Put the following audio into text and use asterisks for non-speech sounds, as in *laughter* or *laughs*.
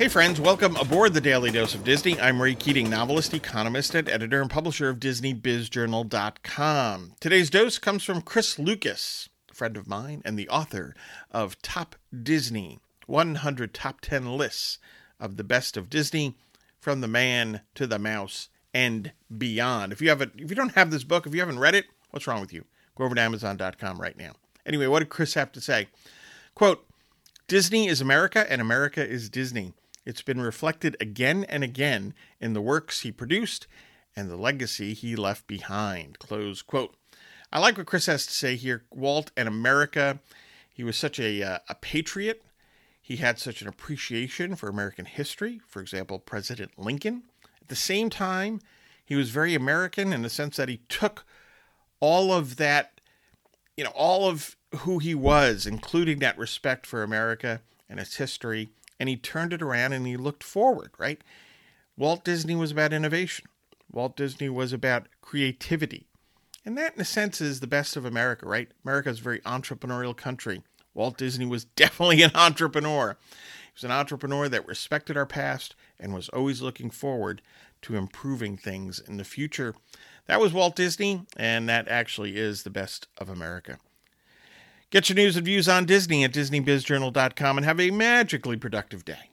Hey, friends, welcome aboard the Daily Dose of Disney. I'm Ray Keating, novelist, economist, and editor and publisher of DisneyBizJournal.com. Today's dose comes from Chris Lucas, a friend of mine and the author of Top Disney 100 Top 10 Lists of the Best of Disney from the Man to the Mouse and Beyond. If you, have if you don't have this book, if you haven't read it, what's wrong with you? Go over to Amazon.com right now. Anyway, what did Chris have to say? Quote, Disney is America and America is Disney. It's been reflected again and again in the works he produced and the legacy he left behind. Close quote. I like what Chris has to say here. Walt and America, he was such a, uh, a patriot. He had such an appreciation for American history, for example, President Lincoln. At the same time, he was very American in the sense that he took all of that, you know, all of who he was, including that respect for America and its history, and he turned it around and he looked forward, right? Walt Disney was about innovation. Walt Disney was about creativity. And that, in a sense, is the best of America, right? America is a very entrepreneurial country. Walt Disney was *laughs* definitely an entrepreneur. He was an entrepreneur that respected our past and was always looking forward to improving things in the future. That was Walt Disney, and that actually is the best of America. Get your news and views on Disney at DisneyBizJournal.com and have a magically productive day.